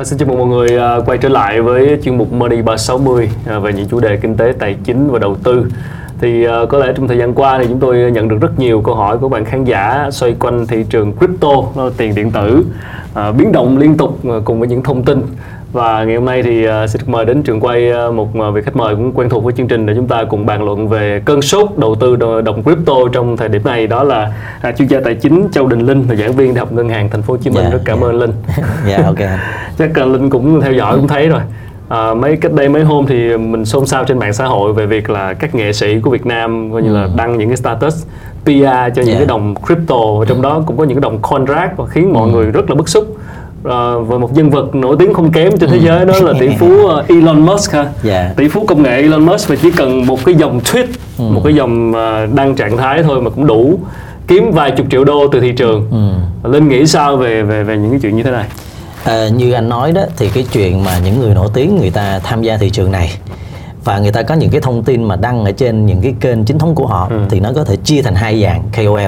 À, xin chào mừng mọi người à, quay trở lại với chuyên mục Money 360 à, về những chủ đề kinh tế, tài chính và đầu tư. Thì à, có lẽ trong thời gian qua thì chúng tôi nhận được rất nhiều câu hỏi của bạn khán giả xoay quanh thị trường crypto, à, tiền điện tử, à, biến động liên tục à, cùng với những thông tin. Và ngày hôm nay thì uh, xin mời đến trường quay uh, một uh, vị khách mời cũng quen thuộc với chương trình để chúng ta cùng bàn luận về cơn sốt đầu tư đồng crypto trong thời điểm này đó là uh, chuyên gia tài chính Châu Đình Linh là giảng viên Đại học Ngân hàng Thành phố Hồ Chí Minh. Dạ, rất cảm dạ. ơn Linh. dạ ok Chắc uh, Linh cũng theo dõi cũng thấy rồi. À, mấy cách đây mấy hôm thì mình xôn xao trên mạng xã hội về việc là các nghệ sĩ của Việt Nam coi như là đăng những cái status PR cho những Dạ. cái đồng crypto và trong đó cũng có những cái đồng contract và khiến mọi người rất là bức xúc. À, và một nhân vật nổi tiếng không kém trên thế giới đó là tỷ phú uh, Elon Musk ha. Dạ. Tỷ phú công nghệ Elon Musk và chỉ cần một cái dòng tweet, một cái dòng uh, đăng trạng thái thôi mà cũng đủ kiếm vài chục triệu đô từ thị trường. Linh nghĩ sao về về về những cái chuyện như thế này? Ờ, như anh nói đó thì cái chuyện mà những người nổi tiếng người ta tham gia thị trường này và người ta có những cái thông tin mà đăng ở trên những cái kênh chính thống của họ thì nó có thể chia thành hai dạng KOL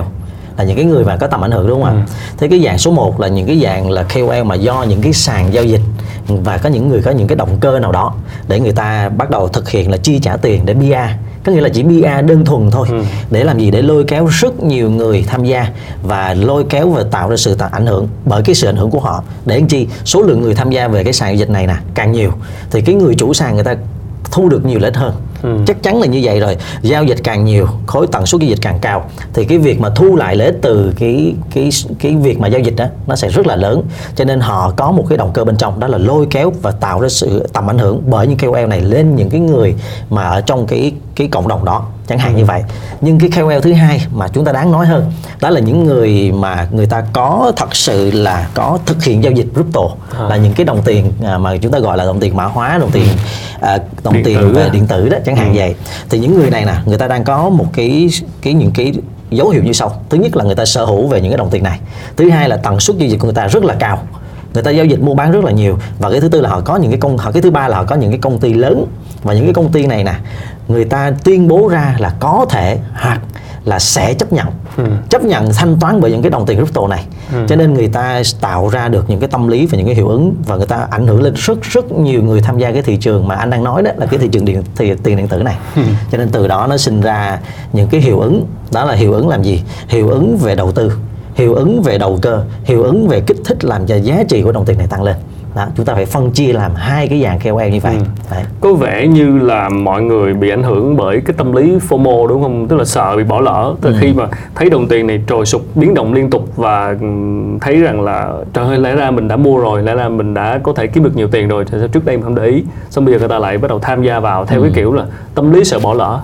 là những cái người mà có tầm ảnh hưởng đúng không ạ? Thế cái dạng số 1 là những cái dạng là KOL mà do những cái sàn giao dịch và có những người có những cái động cơ nào đó để người ta bắt đầu thực hiện là chi trả tiền để PR có nghĩa là chỉ PR đơn thuần thôi để làm gì? Để lôi kéo rất nhiều người tham gia và lôi kéo và tạo ra sự tạo ảnh hưởng bởi cái sự ảnh hưởng của họ. Để làm chi? Số lượng người tham gia về cái sàn giao dịch này nè càng nhiều thì cái người chủ sàn người ta thu được nhiều lợi ích hơn Ừ. chắc chắn là như vậy rồi. Giao dịch càng nhiều, khối tần suất giao dịch càng cao. Thì cái việc mà thu lại lợi ích từ cái cái cái việc mà giao dịch đó nó sẽ rất là lớn. Cho nên họ có một cái động cơ bên trong, đó là lôi kéo và tạo ra sự tầm ảnh hưởng bởi những KOL này lên những cái người mà ở trong cái cái cộng đồng đó chẳng hạn như vậy. Nhưng cái KOL thứ hai mà chúng ta đáng nói hơn đó là những người mà người ta có thật sự là có thực hiện giao dịch crypto. Là những cái đồng tiền à, mà chúng ta gọi là đồng tiền mã hóa đồng tiền à, đồng Điện tiền tử về á. điện tử đó chẳng hạn vậy. Thì những người này nè người ta đang có một cái cái những cái dấu hiệu như sau. Thứ nhất là người ta sở hữu về những cái đồng tiền này. Thứ hai là tần suất giao dịch của người ta rất là cao người ta giao dịch mua bán rất là nhiều. Và cái thứ tư là họ có những cái công họ cái thứ ba là họ có những cái công ty lớn. Và những cái công ty này nè người ta tuyên bố ra là có thể hoặc là sẽ chấp nhận. Chấp nhận thanh toán bởi những cái đồng tiền crypto này. Cho nên người ta tạo ra được những cái tâm lý và những cái hiệu ứng và người ta ảnh hưởng lên rất rất nhiều người tham gia cái thị trường mà anh đang nói đó là cái thị trường điện thì, tiền điện tử này. Cho nên từ đó nó sinh ra những cái hiệu ứng. Đó là hiệu ứng làm gì? Hiệu ứng về đầu tư hiệu ứng về đầu cơ hiệu ứng về kích thích làm cho giá trị của đồng tiền này tăng lên đó chúng ta phải phân chia làm hai cái dạng KOL như vậy Đấy. có vẻ như là mọi người bị ảnh hưởng bởi cái tâm lý FOMO đúng không? Tức là sợ bị bỏ lỡ. Từ khi mà thấy đồng tiền này trồi sụp biến động liên tục và ừm, thấy rằng là trời ơi lẽ ra mình đã mua rồi, lẽ ra mình đã có thể kiếm được nhiều tiền rồi, thì sao trước đây mình không để ý. Xong bây giờ người ta lại bắt đầu tham gia vào theo cái kiểu là tâm lý sợ bỏ lỡ.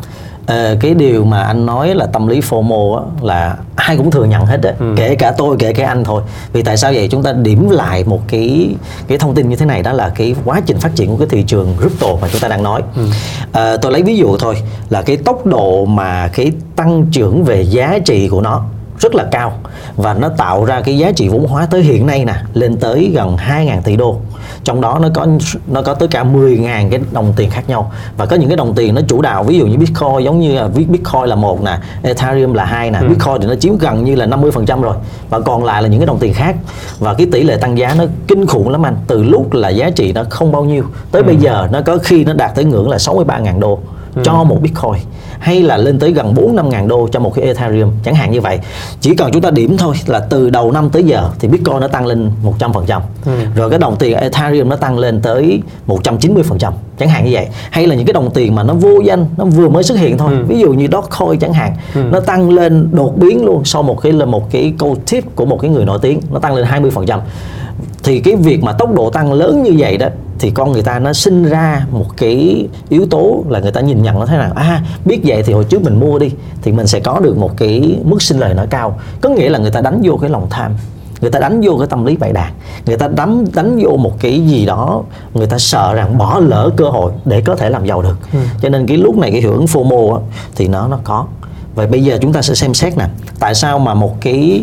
Ờ, cái điều mà anh nói là tâm lý FOMO á, là ai cũng thừa nhận hết á, kể cả tôi kể cả anh thôi. Vì tại sao vậy? Chúng ta điểm lại một cái cái thông tin như thế này đó là cái quá trình phát triển của cái thị trường crypto mà chúng ta đang nói. Ờ, tôi lấy ví dụ thôi là cái tốc độ mà cái tăng trưởng về giá trị của nó rất là cao. Và nó tạo ra cái giá trị vốn hóa tới hiện nay nè lên tới gần 2.000 tỷ đô. Trong đó nó có nó có tới cả 10.000 cái đồng tiền khác nhau. Và có những cái đồng tiền nó chủ đạo ví dụ như Bitcoin giống như là Bitcoin là một nè Ethereum là hai nè Bitcoin thì nó chiếm gần như là 50% rồi. Và còn lại là những cái đồng tiền khác. Và cái tỷ lệ tăng giá nó kinh khủng lắm anh. Từ lúc là giá trị nó không bao nhiêu tới bây giờ nó có khi nó đạt tới ngưỡng là 63.000 đô cho một Bitcoin hay là lên tới gần 4 5 ngàn đô cho một cái Ethereum chẳng hạn như vậy. Chỉ cần chúng ta điểm thôi là từ đầu năm tới giờ thì Bitcoin nó tăng lên 100% rồi cái đồng tiền Ethereum nó tăng lên tới 190% chẳng hạn như vậy. Hay là những cái đồng tiền mà nó vô danh nó vừa mới xuất hiện thôi. Ví dụ như Dogecoin chẳng hạn nó tăng lên đột biến luôn sau một cái là một cái câu tip của một cái người nổi tiếng nó tăng lên 20% thì cái việc mà tốc độ tăng lớn như vậy đó thì con người ta nó sinh ra một cái yếu tố là người ta nhìn nhận nó thế nào. À biết vậy thì hồi trước mình mua đi thì mình sẽ có được một cái mức sinh lời nó cao. Có nghĩa là người ta đánh vô cái lòng tham người ta đánh vô cái tâm lý bậy đàn người ta đánh đánh vô một cái gì đó người ta sợ rằng bỏ lỡ cơ hội để có thể làm giàu được. Cho nên cái lúc này cái hiệu ứng FOMO á, thì nó nó có. Và bây giờ chúng ta sẽ xem xét nè tại sao mà một cái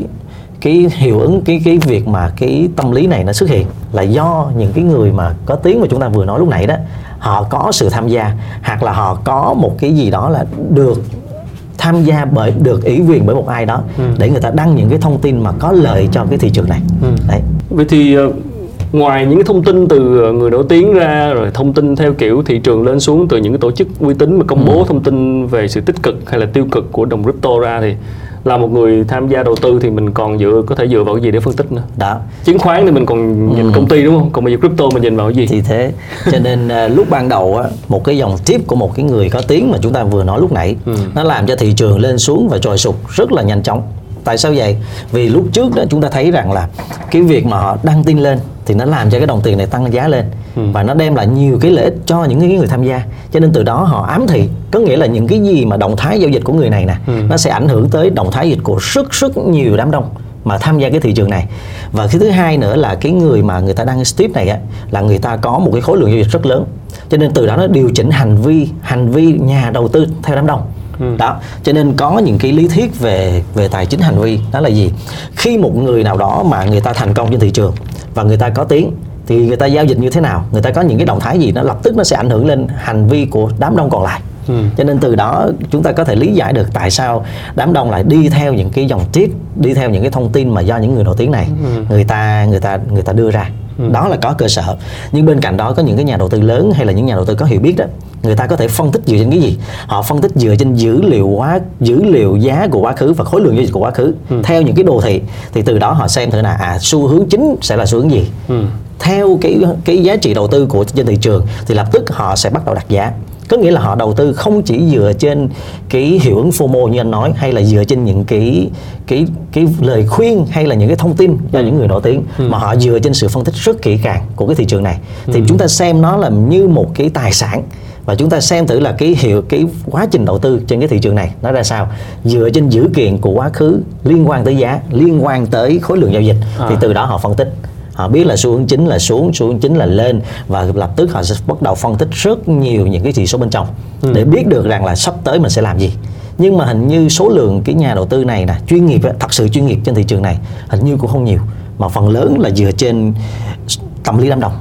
cái hiệu ứng cái cái việc mà cái tâm lý này nó xuất hiện là do những cái người mà có tiếng mà chúng ta vừa nói lúc nãy đó họ có sự tham gia hoặc là họ có một cái gì đó là được tham gia bởi được ủy quyền bởi một ai đó để người ta đăng những cái thông tin mà có lợi cho cái thị trường này. Đấy. Vậy thì ờ, ngoài những cái thông tin từ người nổi tiếng ra rồi thông tin theo kiểu thị trường lên xuống từ những cái tổ chức uy tín mà công bố ừ. thông tin về sự tích cực hay là tiêu cực của đồng crypto ra thì là một người tham gia đầu tư thì mình còn dựa có thể dựa vào cái gì để phân tích nữa? Đó. Chứng khoán thì mình còn nhìn ừ. công ty đúng không? Còn bây giờ crypto mình nhìn vào cái gì? Thì thế. Cho nên uh, lúc ban đầu á, một cái dòng tiếp của một cái người có tiếng mà chúng ta vừa nói lúc nãy ừ. nó làm cho thị trường lên xuống và trồi sụt rất là nhanh chóng tại sao vậy? Vì lúc trước đó chúng ta thấy rằng là cái việc mà họ đăng tin lên thì nó làm cho cái đồng tiền này tăng giá lên. Ừ. và nó đem lại nhiều cái lợi ích cho những cái người tham gia. Cho nên từ đó họ ám thị. Có nghĩa là những cái gì mà động thái giao dịch của người này nè ừ. nó sẽ ảnh hưởng tới động thái dịch của rất rất nhiều đám đông mà tham gia cái thị trường này. Và cái thứ hai nữa là cái người mà người ta đăng strip này á là người ta có một cái khối lượng giao dịch rất lớn. Cho nên từ đó nó điều chỉnh hành vi hành vi nhà đầu tư theo đám đông Ừ. đó cho nên có những cái lý thuyết về về tài chính hành vi đó là gì khi một người nào đó mà người ta thành công trên thị trường và người ta có tiếng thì người ta giao dịch như thế nào người ta có những cái động thái gì nó lập tức nó sẽ ảnh hưởng lên hành vi của đám đông còn lại Ừ. cho nên từ đó chúng ta có thể lý giải được tại sao đám đông lại đi theo những cái dòng tweet đi theo những cái thông tin mà do những người nổi tiếng này ừ. người ta người ta người ta đưa ra ừ. đó là có cơ sở nhưng bên cạnh đó có những cái nhà đầu tư lớn hay là những nhà đầu tư có hiểu biết đó người ta có thể phân tích dựa trên cái gì họ phân tích dựa trên dữ liệu quá dữ liệu giá của quá khứ và khối lượng giao dịch của quá khứ ừ. theo những cái đồ thị thì từ đó họ xem thử là à xu hướng chính sẽ là xu hướng gì ừ. theo cái cái giá trị đầu tư của trên thị trường thì lập tức họ sẽ bắt đầu đặt giá có nghĩa là họ đầu tư không chỉ dựa trên cái hiệu ứng FOMO như anh nói hay là dựa trên những cái cái cái lời khuyên hay là những cái thông tin do những người nổi tiếng ừ. mà họ dựa trên sự phân tích rất kỹ càng của cái thị trường này thì ừ. chúng ta xem nó là như một cái tài sản và chúng ta xem thử là cái hiệu cái quá trình đầu tư trên cái thị trường này nó ra sao dựa trên dữ kiện của quá khứ liên quan tới giá liên quan tới khối lượng giao dịch à. thì từ đó họ phân tích họ biết là xu hướng chính là xuống xu hướng chính là lên và lập tức họ sẽ bắt đầu phân tích rất nhiều những cái chỉ số bên trong ừ. để biết được rằng là sắp tới mình sẽ làm gì nhưng mà hình như số lượng cái nhà đầu tư này nè chuyên nghiệp thật sự chuyên nghiệp trên thị trường này hình như cũng không nhiều mà phần lớn là dựa trên tâm lý đám đông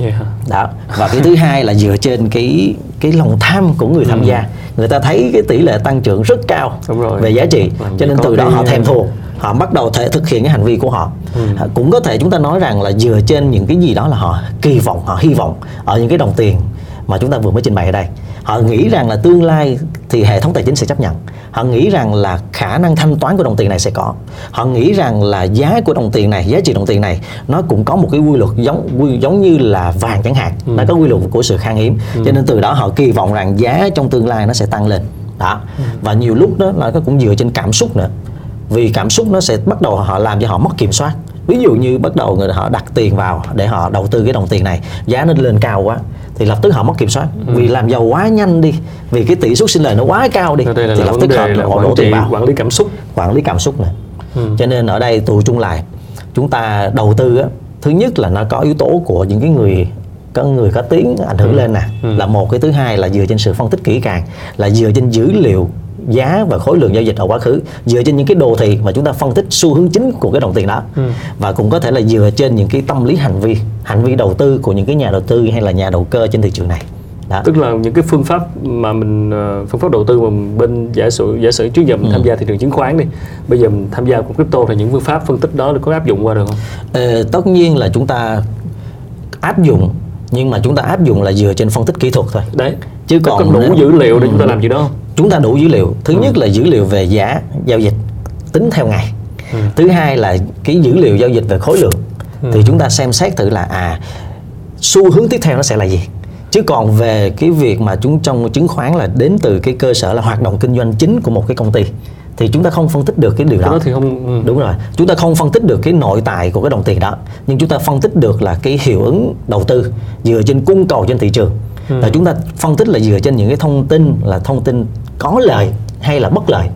yeah. đó và cái thứ hai là dựa trên cái cái lòng tham của người tham ừ. gia. Người ta thấy cái tỷ lệ tăng trưởng rất cao về giá trị. Làm cho nên từ đó họ thèm thuồng. Họ bắt đầu thể thực hiện cái hành vi của họ. Ừ. cũng có thể chúng ta nói rằng là dựa trên những cái gì đó là họ kỳ vọng họ hy vọng ở những cái đồng tiền mà chúng ta vừa mới trình bày ở đây. Họ nghĩ rằng là tương lai thì hệ thống tài chính sẽ chấp nhận. Họ nghĩ rằng là khả năng thanh toán của đồng tiền này sẽ có. Họ nghĩ rằng là giá của đồng tiền này giá trị đồng tiền này nó cũng có một cái quy luật giống quy, giống như là vàng chẳng hạn. Ừ. nó có quy luật của sự khan hiếm. Ừ. cho nên từ đó họ kỳ vọng rằng giá trong tương lai nó sẽ tăng lên. Đó. Ừ. và nhiều lúc đó là nó cũng dựa trên cảm xúc nữa. Vì cảm xúc nó sẽ bắt đầu họ làm cho họ mất kiểm soát. Ví dụ như bắt đầu người họ đặt tiền vào để họ đầu tư cái đồng tiền này giá nó lên cao quá thì lập tức họ mất kiểm soát ừ. vì làm giàu quá nhanh đi vì cái tỷ suất sinh lời nó quá cao đi thì lập tức họ, họ đổ tiền vào quản lý cảm xúc quản lý cảm xúc này ừ. cho nên ở đây tụ chung lại chúng ta đầu tư á thứ nhất là nó có yếu tố của những cái người có người có tiếng ảnh hưởng ừ. lên nè ừ. là một cái thứ hai là dựa trên sự phân tích kỹ càng là dựa trên dữ liệu giá và khối lượng giao dịch ở quá khứ dựa trên những cái đồ thị mà chúng ta phân tích xu hướng chính của cái đồng tiền đó ừ. và cũng có thể là dựa trên những cái tâm lý hành vi hành vi đầu tư của những cái nhà đầu tư hay là nhà đầu cơ trên thị trường này đó. tức là những cái phương pháp mà mình ờ, phương pháp đầu tư mà bên giả sử giả sử trước giờ mình ừ. tham gia thị trường chứng khoán đi bây giờ mình tham gia của crypto thì những phương pháp phân tích đó có áp dụng qua được không? Ờ, tất nhiên là chúng ta áp dụng nhưng mà chúng ta áp dụng là dựa trên phân tích kỹ thuật thôi đấy chứ còn có đủ dữ liệu để ừ. chúng ta làm gì đó chúng ta đủ dữ liệu thứ ừ. nhất là dữ liệu về giá giao dịch tính theo ngày ừ. thứ hai là cái dữ liệu giao dịch về khối lượng ừ. thì chúng ta xem xét thử là à xu hướng tiếp theo nó sẽ là gì chứ còn về cái việc mà chúng trong chứng khoán là đến từ cái cơ sở là hoạt động kinh doanh chính của một cái công ty thì chúng ta không phân tích được cái điều đó. đó thì không ừ. đúng rồi chúng ta không phân tích được cái nội tại của cái đồng tiền đó nhưng chúng ta phân tích được là cái hiệu ứng đầu tư dựa trên cung cầu trên thị trường ừ. và chúng ta phân tích là dựa trên những cái thông tin là thông tin có lợi hay là bất lợi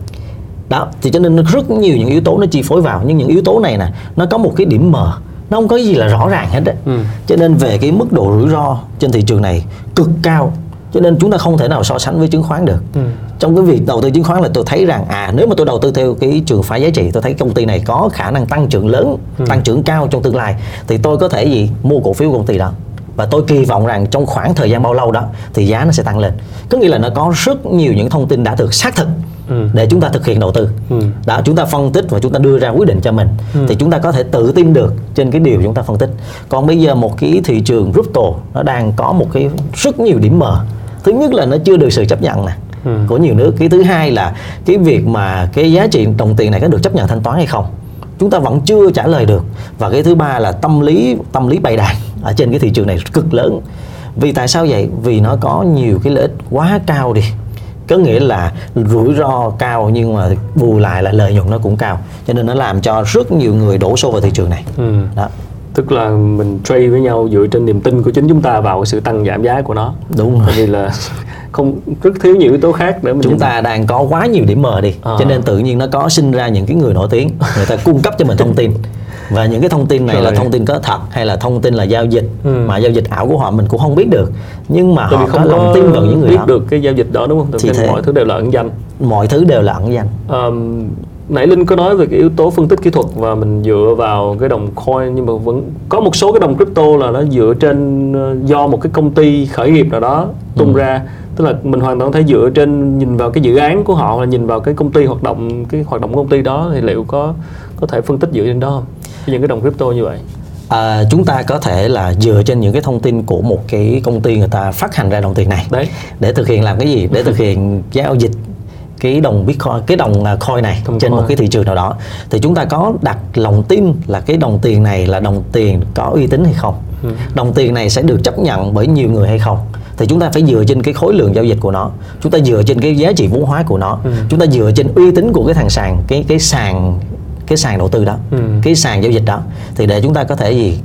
đó thì cho nên rất nhiều những yếu tố nó chi phối vào nhưng những yếu tố này nè nó có một cái điểm mờ nó không có gì là rõ ràng hết đấy ừ. cho nên về cái mức độ rủi ro trên thị trường này cực cao cho nên chúng ta không thể nào so sánh với chứng khoán được ừ. trong cái việc đầu tư chứng khoán là tôi thấy rằng à nếu mà tôi đầu tư theo cái trường phái giá trị tôi thấy công ty này có khả năng tăng trưởng lớn ừ. tăng trưởng cao trong tương lai thì tôi có thể gì mua cổ phiếu của công ty đó và tôi kỳ vọng rằng trong khoảng thời gian bao lâu đó thì giá nó sẽ tăng lên có nghĩa là nó có rất nhiều những thông tin đã được xác thực ừ. để chúng ta thực hiện đầu tư ừ. đó chúng ta phân tích và chúng ta đưa ra quyết định cho mình ừ. thì chúng ta có thể tự tin được trên cái điều chúng ta phân tích còn bây giờ một cái thị trường crypto nó đang có một cái rất nhiều điểm mờ thứ nhất là nó chưa được sự chấp nhận nè ừ. của nhiều nước cái thứ hai là cái việc mà cái giá trị đồng tiền này có được chấp nhận thanh toán hay không chúng ta vẫn chưa trả lời được và cái thứ ba là tâm lý tâm lý bày đàn ở trên cái thị trường này cực lớn. Vì tại sao vậy? Vì nó có nhiều cái lợi ích quá cao đi. Có nghĩa là rủi ro cao nhưng mà bù lại là lợi nhuận nó cũng cao. Cho nên nó làm cho rất nhiều người đổ xô vào thị trường này. Ừ. đó. Tức là mình trade với nhau dựa trên niềm tin của chính chúng ta vào sự tăng giảm giá của nó. Đúng rồi. Vì là không rất thiếu nhiều yếu tố khác để mình chúng ta đang có quá nhiều điểm mờ đi. À. cho nên tự nhiên nó có sinh ra những cái người nổi tiếng. Người ta cung cấp cho mình thông tin và những cái thông tin này Rồi. là thông tin có thật hay là thông tin là giao dịch ừ. mà giao dịch ảo của họ mình cũng không biết được nhưng mà Tại họ không có lòng tin vào những người biết đó. được cái giao dịch đó đúng không? Thì thế. mọi thứ đều là ẩn danh. Mọi thứ đều là ẩn danh. Um, nãy linh có nói về cái yếu tố phân tích kỹ thuật và mình dựa vào cái đồng coin nhưng mà vẫn có một số cái đồng crypto là nó dựa trên ờ, do một cái công ty khởi nghiệp nào đó tung ừ. ra tức là mình hoàn toàn thể dựa trên nhìn vào cái dự án của họ là nhìn vào cái công ty hoạt động cái hoạt động của công ty đó thì liệu có có thể phân tích dựa trên đó không? Những cái đồng crypto như vậy. À, chúng ta có thể là dựa trên những cái thông tin của một cái công ty người ta phát hành ra đồng tiền này. Đấy. Để thực hiện làm cái gì? Để thực hiện giao dịch cái đồng bitcoin cái đồng à, coin này Thông trên coin. một cái thị trường nào đó. Thì chúng ta có đặt lòng tin là cái đồng tiền này là đồng tiền có uy tín hay không? Ừ. đồng tiền này sẽ được chấp nhận bởi nhiều người hay không? Thì chúng ta phải dựa trên cái khối lượng giao dịch của nó. Chúng ta dựa trên cái giá trị vốn hóa của nó. Ừ. chúng ta dựa trên uy tín của cái thằng sàn cái cái sàn cái sàn đầu tư đó ừ. cái sàn giao dịch đó thì để chúng ta có thể gì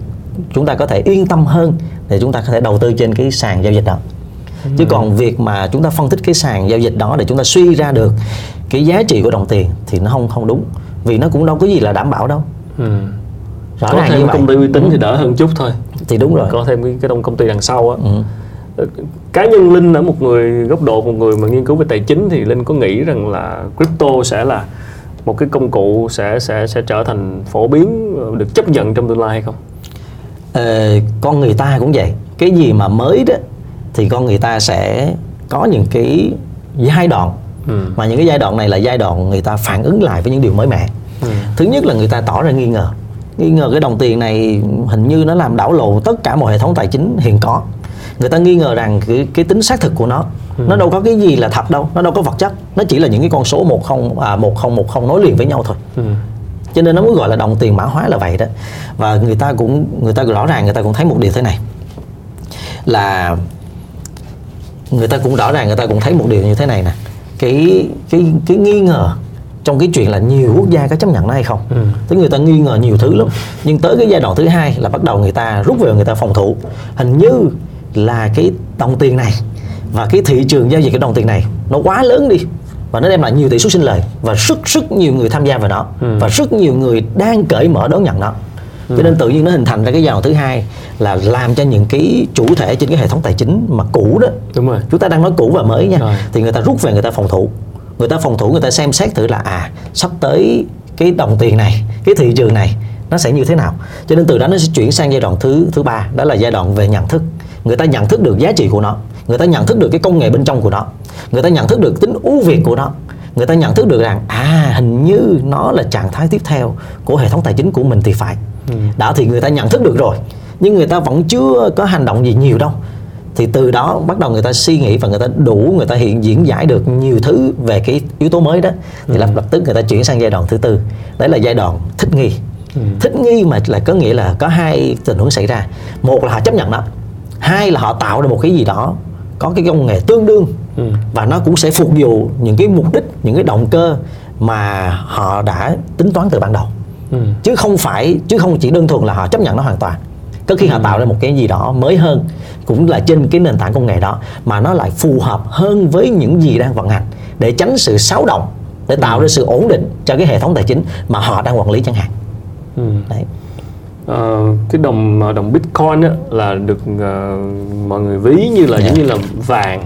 chúng ta có thể yên tâm hơn để chúng ta có thể đầu tư trên cái sàn giao dịch đó ừ. chứ còn việc mà chúng ta phân tích cái sàn giao dịch đó để chúng ta suy ra được cái giá trị của đồng tiền thì nó không không đúng vì nó cũng đâu có gì là đảm bảo đâu ừ. rõ có ràng thêm như công ty uy tín ừ. thì đỡ hơn chút thôi thì đúng rồi có thêm cái, cái công ty đằng sau á ừ cá nhân linh ở một người góc độ một người mà nghiên cứu về tài chính thì linh có nghĩ rằng là crypto sẽ là một cái công cụ sẽ sẽ sẽ trở thành phổ biến được chấp nhận trong tương lai hay không? Ờ, con người ta cũng vậy. Cái gì mà mới đó thì con người ta sẽ có những cái giai đoạn ừ. mà những cái giai đoạn này là giai đoạn người ta phản ứng lại với những điều mới mẻ. Ừ. Thứ nhất là người ta tỏ ra nghi ngờ nghi ngờ cái đồng tiền này hình như nó làm đảo lộn tất cả mọi hệ thống tài chính hiện có người ta nghi ngờ rằng cái, cái tính xác thực của nó ừ. nó đâu có cái gì là thật đâu nó đâu có vật chất. Nó chỉ là những cái con số một không à, một không một không nối liền với nhau thôi. Ừ. cho nên nó mới gọi là đồng tiền mã hóa là vậy đó. Và người ta cũng người ta rõ ràng người ta cũng thấy một điều thế này. Là người ta cũng rõ ràng người ta cũng thấy một điều như thế này nè. Cái cái cái nghi ngờ trong cái chuyện là nhiều quốc gia có chấp nhận nó hay không? Ừ. tức người ta nghi ngờ nhiều thứ lắm. Nhưng tới cái giai đoạn thứ hai là bắt đầu người ta rút về người ta phòng thủ. Hình như là cái đồng tiền này và cái thị trường giao dịch cái đồng tiền này nó quá lớn đi. Và nó đem lại nhiều tỷ suất sinh lời. Và rất rất nhiều người tham gia vào nó. Ừ. và rất nhiều người đang cởi mở đón nhận nó. Ừ. cho nên tự nhiên nó hình thành ra cái dòng thứ hai là làm cho những cái chủ thể trên cái hệ thống tài chính mà cũ đó. Đúng rồi. Chúng ta đang nói cũ và mới nha. Rồi. thì người ta rút về người ta phòng thủ. Người ta phòng thủ người ta xem xét thử là à sắp tới cái đồng tiền này cái thị trường này nó sẽ như thế nào. Cho nên từ đó nó sẽ chuyển sang giai đoạn thứ thứ ba. Đó là giai đoạn về nhận thức. Người ta nhận thức được giá trị của nó người ta nhận thức được cái công nghệ bên trong của nó. Người ta nhận thức được tính ưu việt của nó. Người ta nhận thức được rằng à hình như nó là trạng thái tiếp theo của hệ thống tài chính của mình thì phải. Ừ. đó thì người ta nhận thức được rồi. Nhưng người ta vẫn chưa có hành động gì nhiều đâu. Thì từ đó bắt đầu người ta suy nghĩ và người ta đủ người ta hiện diễn giải được nhiều thứ về cái yếu tố mới đó. Thì ừ. lập lập tức người ta chuyển sang giai đoạn thứ tư. Đấy là giai đoạn thích nghi. Ừ. thích nghi mà là có nghĩa là có hai tình huống xảy ra. Một là họ chấp nhận đó. Hai là họ tạo ra một cái gì đó có cái công nghệ tương đương ừ. và nó cũng sẽ phục vụ những cái mục đích những cái động cơ mà họ đã tính toán từ ban đầu ừ. chứ không phải chứ không chỉ đơn thuần là họ chấp nhận nó hoàn toàn có khi ừ. họ tạo ra một cái gì đó mới hơn cũng là trên cái nền tảng công nghệ đó mà nó lại phù hợp hơn với những gì đang vận hành để tránh sự xáo động để tạo ừ. ra sự ổn định cho cái hệ thống tài chính mà họ đang quản lý chẳng hạn ừ. đấy uh, cái đồng ờ, đồng bitcoin á, là được uh, mọi người ví như là yeah. giống dạ. như là vàng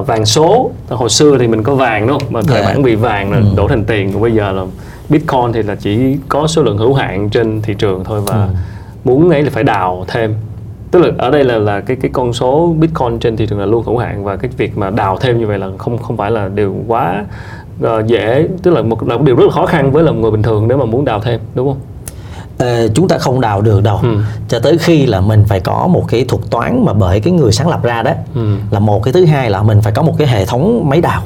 uh, vàng số hồi xưa thì mình có vàng đúng không mà thời yeah. Dạ. bản bị vàng là ừ. đổ thành tiền còn bây giờ là bitcoin thì là chỉ có số lượng hữu hạn trên thị trường thôi và ừ. muốn ấy là phải đào thêm tức là ở đây là là cái cái con số bitcoin trên thị trường là luôn hữu hạn và cái việc mà đào thêm như vậy là không không phải là điều quá uh, dễ tức là một là một điều rất là khó khăn với là một người bình thường nếu mà muốn đào thêm đúng không Ờ, chúng ta không đào được đâu Ừ. cho tới khi là mình phải có một cái thuật toán mà bởi cái người sáng lập ra đó Ừ. là một cái thứ hai là mình phải có một cái hệ thống máy đào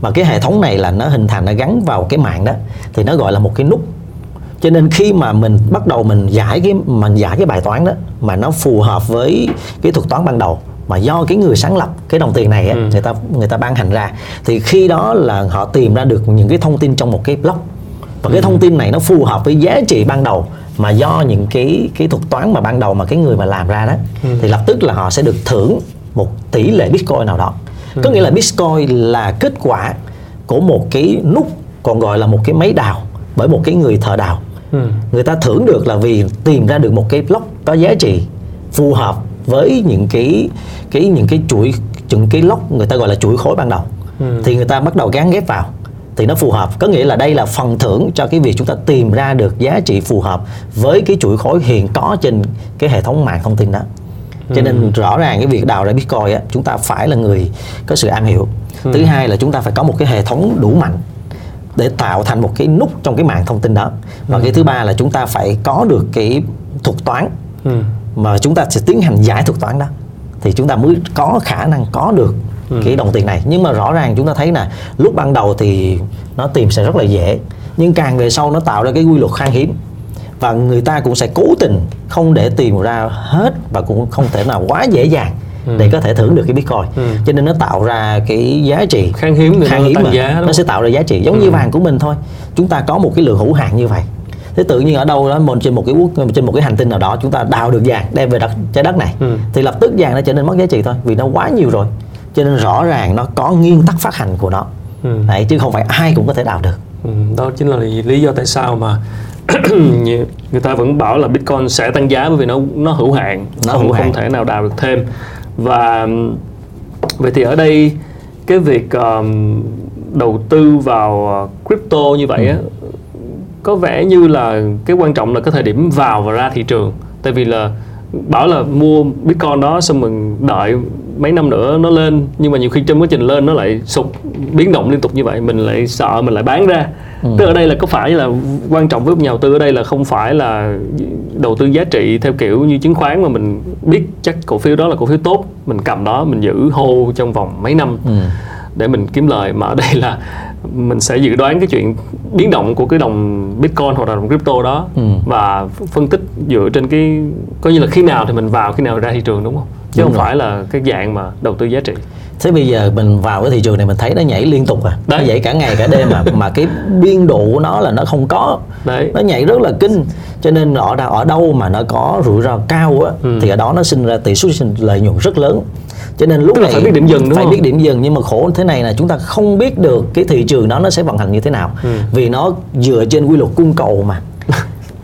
và cái hệ thống này là nó hình thành nó gắn vào cái mạng đó thì nó gọi là một cái nút cho nên khi mà mình bắt đầu mình giải cái mình giải cái bài toán đó mà nó phù hợp với cái thuật toán ban đầu mà do cái người sáng lập cái đồng tiền này á, Ừ. người ta người ta ban hành ra thì khi đó là họ tìm ra được những cái thông tin trong một cái block và cái thông tin này nó phù hợp với giá trị ban đầu mà do những cái cái thuật toán mà ban đầu mà cái người mà làm ra đó thì lập tức là họ sẽ được thưởng một tỷ lệ bitcoin nào đó. Có nghĩa là bitcoin là kết quả của một cái nút còn gọi là một cái máy đào bởi một cái người thợ đào. Ừ. người ta thưởng được là vì tìm ra được một cái block có giá trị phù hợp với những cái cái những cái chuỗi những cái lốc người ta gọi là chuỗi khối ban đầu. Ừ. thì người ta bắt đầu gắn ghép vào thì nó phù hợp. Có nghĩa là đây là phần thưởng cho cái việc chúng ta tìm ra được giá trị phù hợp với cái chuỗi khối hiện có trên cái hệ thống mạng thông tin đó. Cho nên rõ ràng cái việc đào ra bitcoin á chúng ta phải là người có sự am hiểu. Thứ hai là chúng ta phải có một cái hệ thống đủ mạnh để tạo thành một cái nút trong cái mạng thông tin đó. Và cái thứ ba là chúng ta phải có được cái thuật toán Ừ. mà chúng ta sẽ tiến hành giải thuật toán đó. Thì chúng ta mới có khả năng có được cái đồng tiền này. Nhưng mà rõ ràng chúng ta thấy là lúc ban đầu thì nó tìm sẽ rất là dễ nhưng càng về sau nó tạo ra cái quy luật khan hiếm. Và người ta cũng sẽ cố tình không để tìm ra hết và cũng không thể nào quá dễ dàng để có thể thưởng được cái bitcoin. Ừ. cho nên nó tạo ra cái giá trị Khan hiếm nó tăng mà. giá, nó sẽ tạo ra giá trị giống như vàng của mình thôi. Chúng ta có một cái lượng hữu hạn như vậy. Thế tự nhiên ở đâu đó một trên một cái quốc trên một cái hành tinh nào đó chúng ta đào được vàng đem về đất trái đất này Ừ. thì lập tức vàng nó trở nên mất giá trị thôi vì nó quá nhiều rồi cho nên rõ ràng nó có nguyên tắc phát hành của nó Ừ. Đấy, chứ không phải ai cũng có thể đào được Ừ, đó chính là lý do tại sao mà người ta vẫn bảo là Bitcoin sẽ tăng giá bởi vì nó nó hữu hạn, Nó không, hữu hạn. không thể nào đào được thêm. Và vậy thì ở đây cái việc ờm, đầu tư vào ờ, crypto như vậy á có vẻ như là cái quan trọng là cái thời điểm vào và ra thị trường. Tại vì là bảo là mua Bitcoin đó xong mình đợi mấy năm nữa nó lên nhưng mà nhiều khi trong quá trình lên nó lại sụt biến động liên tục như vậy mình lại sợ mình lại bán ra tức ở đây là có phải là quan trọng với nhà đầu tư ở đây là không phải là đầu tư giá trị theo kiểu như chứng khoán mà mình biết chắc cổ phiếu đó là cổ phiếu tốt mình cầm đó mình giữ hô trong vòng mấy năm Ừ. để mình kiếm lời mà ở đây là mình sẽ dự đoán cái chuyện biến động của cái đồng bitcoin hoặc là đồng crypto đó Ừ. và phân tích dựa trên cái coi như là khi nào thì mình vào khi nào ra thị trường đúng không chứ Đúng không rồi. phải là cái dạng mà đầu tư giá trị thế bây giờ mình vào cái thị trường này mình thấy nó nhảy liên tục à Đấy. nó nhảy cả ngày cả đêm mà mà cái biên độ của nó là nó không có đấy nó nhảy rất là kinh cho nên ở ở đâu mà nó có rủi ro cao á Ừ. thì ở đó nó sinh ra tỷ suất sinh lợi nhuận rất lớn cho nên lúc Tức này phải biết điểm dừng, đúng phải không? biết điểm dừng nhưng mà khổ thế này là chúng ta không biết được cái thị trường đó nó sẽ vận hành như thế nào Ừ. vì nó dựa trên quy luật cung cầu mà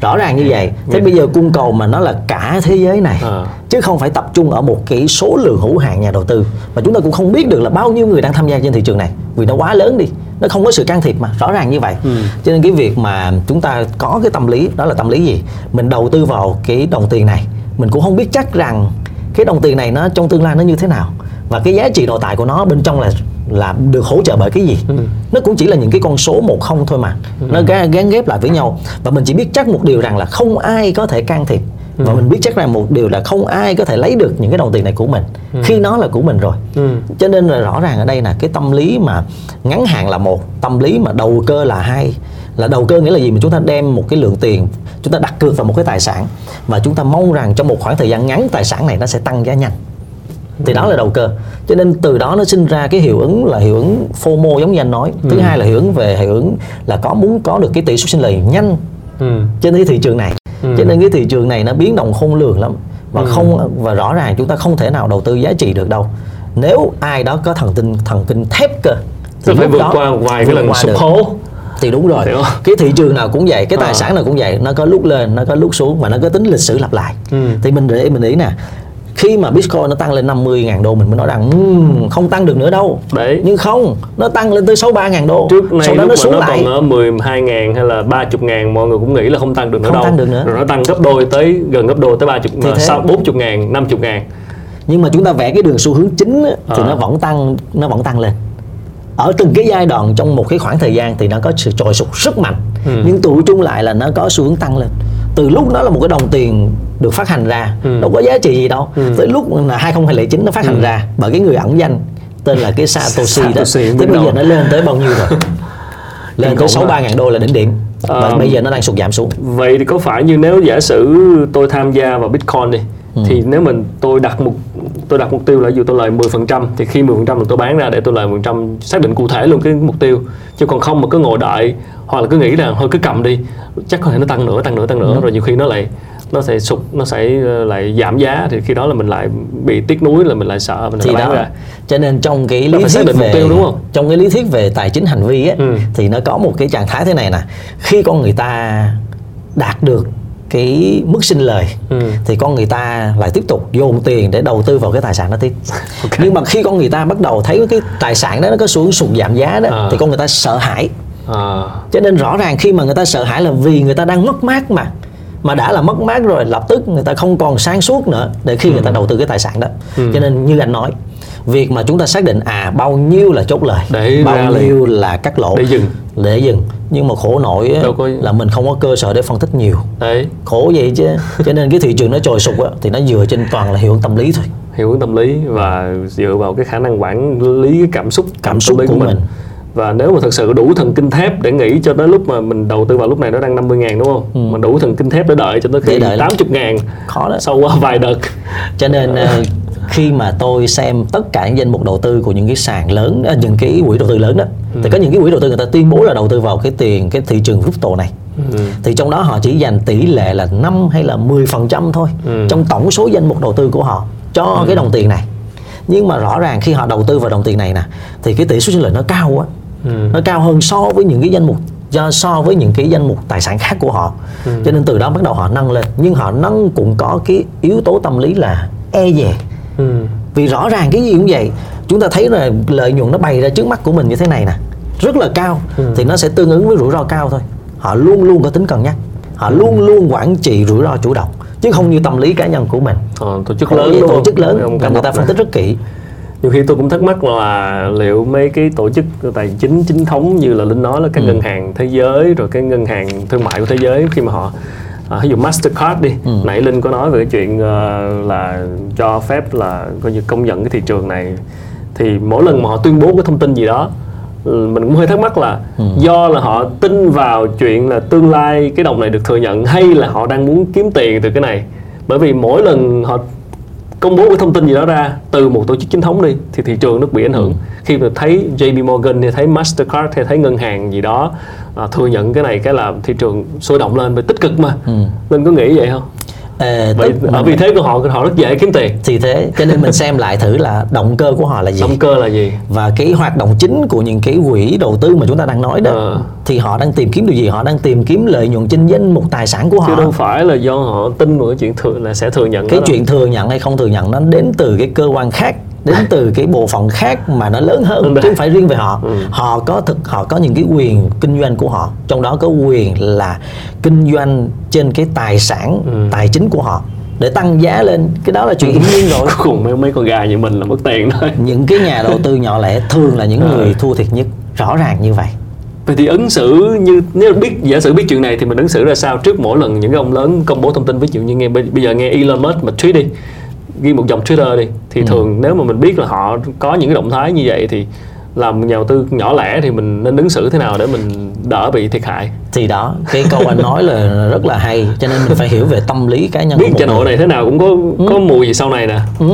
rõ ràng như vậy thế Dạ. bây giờ cung cầu mà nó là cả thế giới này Ờ. chứ không phải tập trung ở một cái số lượng hữu hạn nhà đầu tư và chúng ta cũng không biết được là bao nhiêu người đang tham gia trên thị trường này vì nó quá lớn đi nó không có sự can thiệp mà rõ ràng như vậy Ừ. cho nên cái việc mà chúng ta có cái tâm lý đó là tâm lý gì mình đầu tư vào cái đồng tiền này mình cũng không biết chắc rằng cái đồng tiền này nó trong tương lai nó như thế nào và cái giá trị nội tại của nó bên trong là là được hỗ trợ bởi cái gì? Ừ. nó cũng chỉ là những cái con số một không thôi mà. Nó gán, ghép lại với nhau. Và mình chỉ biết chắc một điều rằng là không ai có thể can thiệp. Và mình biết chắc rằng một điều là không ai có thể lấy được những cái đồng tiền này của mình. Khi nó là của mình rồi. Ừ. cho nên là rõ ràng ở đây là cái tâm lý mà ngắn hạn là một tâm lý mà đầu cơ là hai. Là đầu cơ nghĩa là gì? Mà chúng ta đem một cái lượng tiền chúng ta đặt cược vào một cái tài sản. Và chúng ta mong rằng trong một khoảng thời gian ngắn tài sản này nó sẽ tăng giá nhanh thì đó là đầu cơ cho nên từ đó nó sinh ra cái hiệu ứng là hiệu ứng FOMO giống như anh nói thứ hai là hiệu ứng về hiệu ứng là có muốn có được cái tỷ suất sinh lời nhanh Ừ. trên cái thị trường này Ừ. cho nên cái thị trường này nó biến động khôn lường lắm và không và rõ ràng chúng ta không thể nào đầu tư giá trị được đâu nếu ai đó có thần tinh thần kinh thép cơ là phải vượt đó qua một vài cái lần sụp hố thì đúng rồi Hiểu không? cái thị trường nào cũng vậy cái tài Ờ. sản nào cũng vậy nó có lúc lên nó có lúc xuống và nó có tính lịch sử lặp lại Ừ. thì mình để mình ý nè khi mà Bitcoin nó tăng lên 50.000 đô mình mới nói rằng "Ừm, không tăng được nữa đâu Đấy. nhưng không nó tăng lên tới 63.000 đô trước nay sau đó lúc nó xuống nó lại còn ở 12 ngàn hay là 30 ngàn mọi người cũng nghĩ là không tăng được nữa Không đâu tăng được nữa. rồi nó tăng gấp đôi tới gần gấp đôi tới 30 Thì thế. sau 40 ngàn 50 ngàn nhưng mà chúng ta vẽ cái đường xu hướng chính á, thì Ờ. nó vẫn tăng nó vẫn tăng lên ở từng cái giai đoạn trong một cái khoảng thời gian thì nó có sự trồi sụt rất mạnh Ừ. nhưng tụ chung lại là nó có xu hướng tăng lên từ lúc nó là một cái đồng tiền được phát hành ra Ừ. đâu có giá trị gì đâu Ừ. tới lúc là 2009 nó phát hành ra bởi cái người ẩn danh tên là cái Satoshi đó Satoshi, thế biết bây giờ nó lên tới bao nhiêu rồi lên tới khủng 6 à. 3 ngàn đô là đỉnh điểm và Ờ. bây giờ nó đang sụt giảm xuống Vậy thì có phải như nếu giả sử tôi tham gia vào Bitcoin đi Ừ. thì nếu mình tôi đặt mục tôi đặt mục tiêu là ví dụ tôi lời 10% thì khi 10% là tôi bán ra để tôi lời 10% xác định cụ thể luôn cái mục tiêu chứ còn không mà cứ ngồi đợi hoặc là cứ nghĩ là thôi cứ cầm đi chắc có thể nó tăng nữa tăng nữa tăng nữa Ừ. rồi nhiều khi nó lại nó sẽ sụt nó sẽ ờ, lại giảm giá thì khi đó là mình lại bị tiếc nuối là mình lại sợ mình thì lại bán đó ra cho nên trong cái lý thuyết về tiêu, đúng không? trong cái lý thuyết về tài chính hành vi á Ừ. thì nó có một cái trạng thái thế này nè khi con người ta đạt được cái mức sinh lời Ừ. thì con người ta lại tiếp tục dồn tiền để đầu tư vào cái tài sản đó tiếp nhưng mà khi con người ta bắt đầu thấy cái tài sản đó nó có xu hướng sụt giảm giá đó À. thì con người ta sợ hãi à, cho nên rõ ràng khi mà người ta sợ hãi là vì người ta đang mất mát mà mà đã là mất mát rồi lập tức người ta không còn sáng suốt nữa để khi người ta đầu tư cái tài sản đó. Ừ. cho nên như anh nói việc mà chúng ta xác định à bao nhiêu là chốt lời Để bao nhiêu là cắt lỗ để dừng. để dừng. Nhưng mà khổ nổi Đâu có- là mình không có cơ sở để phân tích nhiều. Đấy. Khổ vậy chứ. Cho nên cái thị trường nó trồi sụt á, thì nó dựa trên toàn là hiệu ứng tâm lý thôi. Hiệu ứng tâm lý và dựa vào cái khả năng quản lý cái cảm xúc Cảm xúc lý của mình. Và nếu mà thật sự đủ thần kinh thép để nghĩ cho tới lúc mà mình đầu tư vào lúc này nó đang 50 ngàn đúng không mà đủ thần kinh thép để đợi cho tới Ừ. Để khi đợi lắm. 80 ngàn khó đó sau qua vài đợt cho nên ờ, khi mà tôi xem tất cả những danh mục đầu tư của những cái sàn lớn ờ, những cái quỹ đầu tư lớn đó thì có những cái quỹ đầu tư người ta tuyên bố là đầu tư vào cái tiền cái thị trường crypto này Ừ. thì trong đó họ chỉ dành tỷ lệ là 5 hay là 10% thôi Ừ. trong tổng số danh mục đầu tư của họ cho cái đồng tiền này nhưng mà rõ ràng khi họ đầu tư vào đồng tiền này nè thì cái tỷ suất sinh lợi nó cao quá Ừ. nó cao hơn so với những cái danh mục do so với những cái danh mục tài sản khác của họ. Ừ. cho nên từ đó bắt đầu họ nâng lên. Nhưng họ nâng cũng có cái yếu tố tâm lý là e dè. Ừ. vì rõ ràng cái gì cũng vậy. Chúng ta thấy là lợi nhuận nó bày ra trước mắt của mình như thế này nè. Rất là cao. Ừ. thì nó sẽ tương ứng với rủi ro cao thôi. Họ luôn luôn có tính cân nhắc. Họ luôn luôn quản trị rủi ro chủ động. Chứ không như tâm lý cá nhân của mình. Ờ, tổ chức lớn tổ chức lớn. Người ta phân tích rất kỹ nhiều khi tôi cũng thắc mắc là liệu mấy cái tổ chức tài chính chính thống như là linh nói là Ừ. các ngân hàng thế giới rồi cái ngân hàng thương mại của thế giới khi mà họ à, ví dụ Mastercard đi Ừ. nãy linh có nói về cái chuyện ờ, là cho phép là coi như công nhận cái thị trường này thì mỗi lần mà họ tuyên bố cái thông tin gì đó ừ, mình cũng hơi thắc mắc là Ừ. do là họ tin vào chuyện là tương lai cái đồng này được thừa nhận hay là họ đang muốn kiếm tiền từ cái này bởi vì mỗi lần họ công bố cái thông tin gì đó ra từ một tổ chức chính thống đi thì thị trường nó bị ảnh hưởng. Khi mà thấy JP Morgan hay thấy Mastercard hay thấy ngân hàng gì đó à, thừa nhận cái này cái là thị trường sôi động lên và tích cực mà. Ừ. Linh có nghĩ vậy không Ờ, vậy tức- ở vị thế của họ họ rất dễ kiếm tiền. Thì thế cho nên mình xem lại thử là động cơ của họ là gì. Động cơ là gì? Và cái hoạt động chính của những cái quỹ đầu tư mà chúng ta đang nói đó Ờ. thì họ đang tìm kiếm điều gì? Họ đang tìm kiếm lợi nhuận trên danh mục tài sản của chứ họ đâu phải là do họ tin vào cái chuyện thừa là sẽ thừa nhận cái chuyện thừa nhận hay không thừa nhận nó đến từ cái cơ quan khác đến từ cái bộ phận khác mà nó lớn hơn chứ không phải riêng về họ Ừ. họ có thực họ có những cái quyền kinh doanh của họ trong đó có quyền là kinh doanh trên cái tài sản Ừ. tài chính của họ để tăng giá lên cái đó là chuyện hiển nhiên rồi cùng mấy mấy con gà như mình là mất tiền thôi những cái nhà đầu tư nhỏ lẻ thường là những Ờ. người thua thiệt nhất rõ ràng như vậy Vậy thì ứng xử như nếu biết giả sử biết chuyện này thì mình ứng xử ra sao trước mỗi lần những cái ông lớn công bố thông tin ví dụ như nghe bây bây giờ nghe Elon Musk mà tweet đi ghi một dòng Twitter đi thì Ừ. thường nếu mà mình biết là họ có những cái động thái như vậy thì làm nhà đầu tư nhỏ lẻ thì mình nên ứng xử thế nào để mình đỡ bị thiệt hại thì đó cái câu anh nói là rất là hay cho nên mình phải hiểu về tâm lý cá nhân biết channel người. này thế nào cũng có có mùi gì sau này nè Ừ.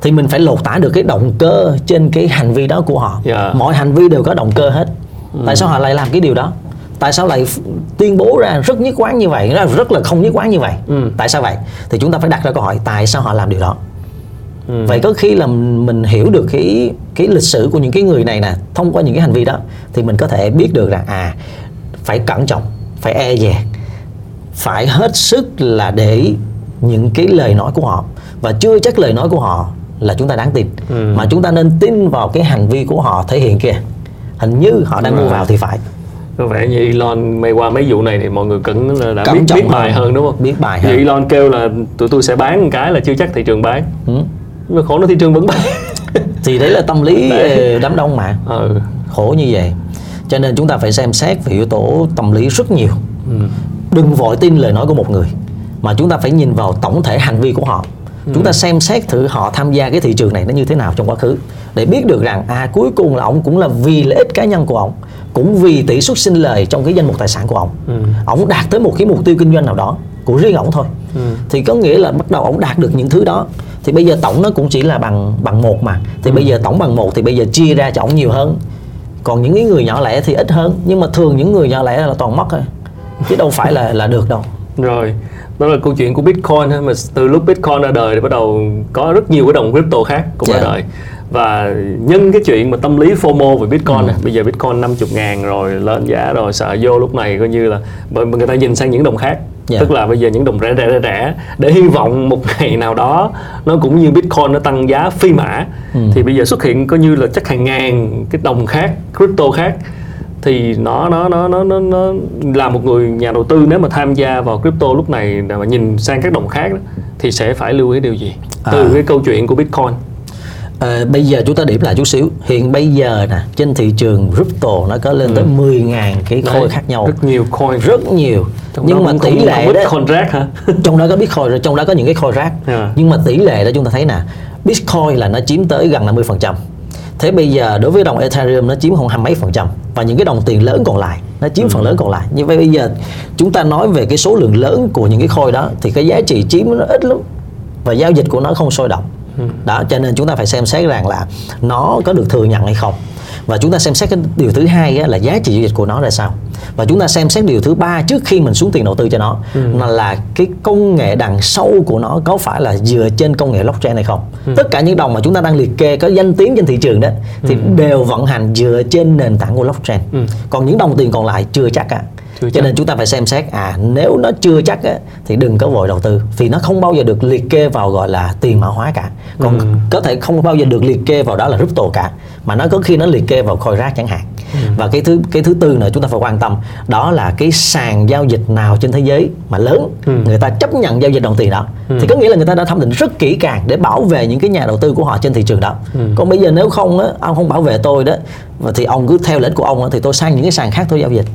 thì mình phải lột tả được cái động cơ trên cái hành vi đó của họ Dạ. mọi hành vi đều có động cơ hết tại sao họ lại làm cái điều đó tại sao lại tuyên bố ra rất nhất quán như vậy nó rất là không nhất quán như vậy Ừ. tại sao vậy thì chúng ta phải đặt ra câu hỏi tại sao họ làm điều đó Ừ. vậy có khi là mình hiểu được cái cái lịch sử của những cái người này nè thông qua những cái hành vi đó thì mình có thể biết được rằng à phải cẩn trọng phải e dè phải hết sức là để những cái lời nói của họ và chưa chắc lời nói của họ là chúng ta đáng tin Ừ. mà chúng ta nên tin vào cái hành vi của họ thể hiện kìa hình như họ đang mua vào thì phải có vẻ như Elon may qua mấy vụ này thì mọi người cần là đã Cẩn biết biết bài hơn. hơn đúng không Biết bài hơn. Elon kêu là tụi tôi sẽ bán một cái là chưa chắc thị trường bán ừ. Nhưng mà khổ nó thị trường vẫn bán thì đấy là tâm lý Đấy. ờ, đám đông mà. Ừ. Khổ như vậy. Cho nên chúng ta phải xem xét về yếu tố tâm lý rất nhiều. Ừ. đừng vội tin lời nói của một người mà chúng ta phải nhìn vào tổng thể hành vi của họ. Chúng ta xem xét thử họ tham gia cái thị trường này nó như thế nào trong quá khứ để biết được rằng à cuối cùng là ông cũng là vì lợi ích cá nhân của ông cũng vì tỷ suất sinh lời trong cái danh mục tài sản của ông. Ông đạt tới một cái mục tiêu kinh doanh nào đó của riêng ông thôi. Thì có nghĩa là bắt đầu ông đạt được những thứ đó thì bây giờ tổng nó cũng chỉ là bằng bằng một mà. Thì bây giờ tổng bằng một thì bây giờ chia ra cho ông nhiều hơn. Còn những cái người nhỏ lẻ thì ít hơn. Nhưng mà thường những người nhỏ lẻ là toàn mất thôi. Chứ đâu phải là là được đâu. Rồi, đó là câu chuyện của Bitcoin ha, mà từ lúc Bitcoin ra đời thì bắt đầu có rất nhiều cái đồng crypto khác cũng ra Dạ. đời. Và nhân cái chuyện mà tâm lý FOMO về Bitcoin Ừ. bây giờ Bitcoin 50 ngàn rồi lên giá rồi sợ vô lúc này coi như là người ta nhìn sang những đồng khác Dạ. tức là bây giờ những đồng rẻ rẻ rẻ rẻ để hy vọng một ngày nào đó nó cũng như Bitcoin nó tăng giá phi mã Ừ. thì bây giờ xuất hiện coi như là chắc hàng ngàn cái đồng khác crypto khác thì nó nó nó nó nó, nó là một người nhà đầu tư nếu mà tham gia vào crypto lúc này mà nhìn sang các đồng khác đó, thì sẽ phải lưu ý điều gì từ À. cái câu chuyện của Bitcoin Ờ, bây giờ chúng ta điểm lại chút xíu. Hiện bây giờ nè trên thị trường crypto nó có lên tới 10.000 cái Đấy, khác nhau. rất nhiều coin. Rất nhiều. Trong nhưng mà tỷ lệ đó coin rác hả? Trong đó có bitcoin rồi trong đó có những cái coin rác. À. nhưng mà tỷ lệ đó chúng ta thấy nè bitcoin là nó chiếm tới gần 50 phần trăm. Thế bây giờ đối với đồng ethereum nó chiếm không hai mấy phần trăm. Và những cái đồng tiền lớn còn lại nó chiếm phần lớn còn lại. Như vậy bây giờ chúng ta nói về cái số lượng lớn của những cái coin đó thì cái giá trị chiếm nó ít lắm. Và giao dịch của nó không sôi động đó cho nên chúng ta phải xem xét rằng là nó có được thừa nhận hay không. Và chúng ta xem xét cái điều thứ hai á, là giá trị giao dịch của nó ra sao. Và chúng ta xem xét điều thứ ba trước khi mình xuống tiền đầu tư cho nó là, là cái công nghệ đằng sau của nó có phải là dựa trên công nghệ blockchain hay không. Tất cả những đồng mà chúng ta đang liệt kê có danh tiếng trên thị trường đó thì đều vận hành dựa trên nền tảng của blockchain. Còn những đồng tiền còn lại chưa chắc ạ Chưa cho chắc. nên chúng ta phải xem xét à nếu nó chưa chắc á, thì đừng có vội đầu tư. Vì nó không bao giờ được liệt kê vào gọi là tiền mã hóa cả. Còn có thể không bao giờ được liệt kê vào đó là crypto cả mà nó có khi nó liệt kê vào coin rác chẳng hạn. Và cái thứ cái thứ tư nữa chúng ta phải quan tâm đó là cái sàn giao dịch nào trên thế giới mà lớn người ta chấp nhận giao dịch đồng tiền đó. Thì có nghĩa là người ta đã thẩm định rất kỹ càng để bảo vệ những cái nhà đầu tư của họ trên thị trường đó. Còn bây giờ nếu không á ông không bảo vệ tôi đó và thì ông cứ theo lệnh của ông á, thì tôi sang những cái sàn khác tôi giao dịch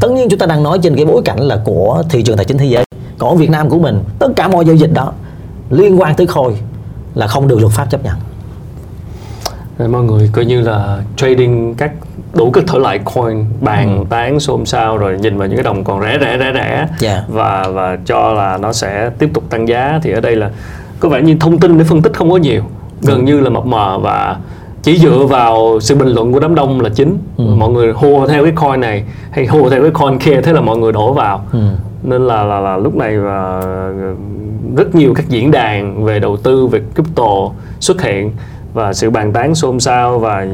tất nhiên chúng ta đang nói trên cái bối cảnh là của thị trường tài chính thế giới. Còn ở Việt Nam của mình tất cả mọi giao dịch đó liên quan tới khôi là không được luật pháp chấp nhận. Mọi người coi như là trading các đủ các thể loại coin bàn tán xôn xao rồi nhìn vào những cái đồng còn rẻ rẻ rẻ rẻ. Dạ. và và cho là nó sẽ tiếp tục tăng giá. Thì ở đây là có vẻ như thông tin để phân tích không có nhiều. Gần như là mập mờ và chỉ dựa vào sự bình luận của đám đông là chính. Mọi người hùa theo cái coin này hay hùa theo cái coin kia thế là mọi người đổ vào. Nên là là là lúc này và rất nhiều các diễn đàn về đầu tư về crypto xuất hiện và sự bàn tán xôn xao và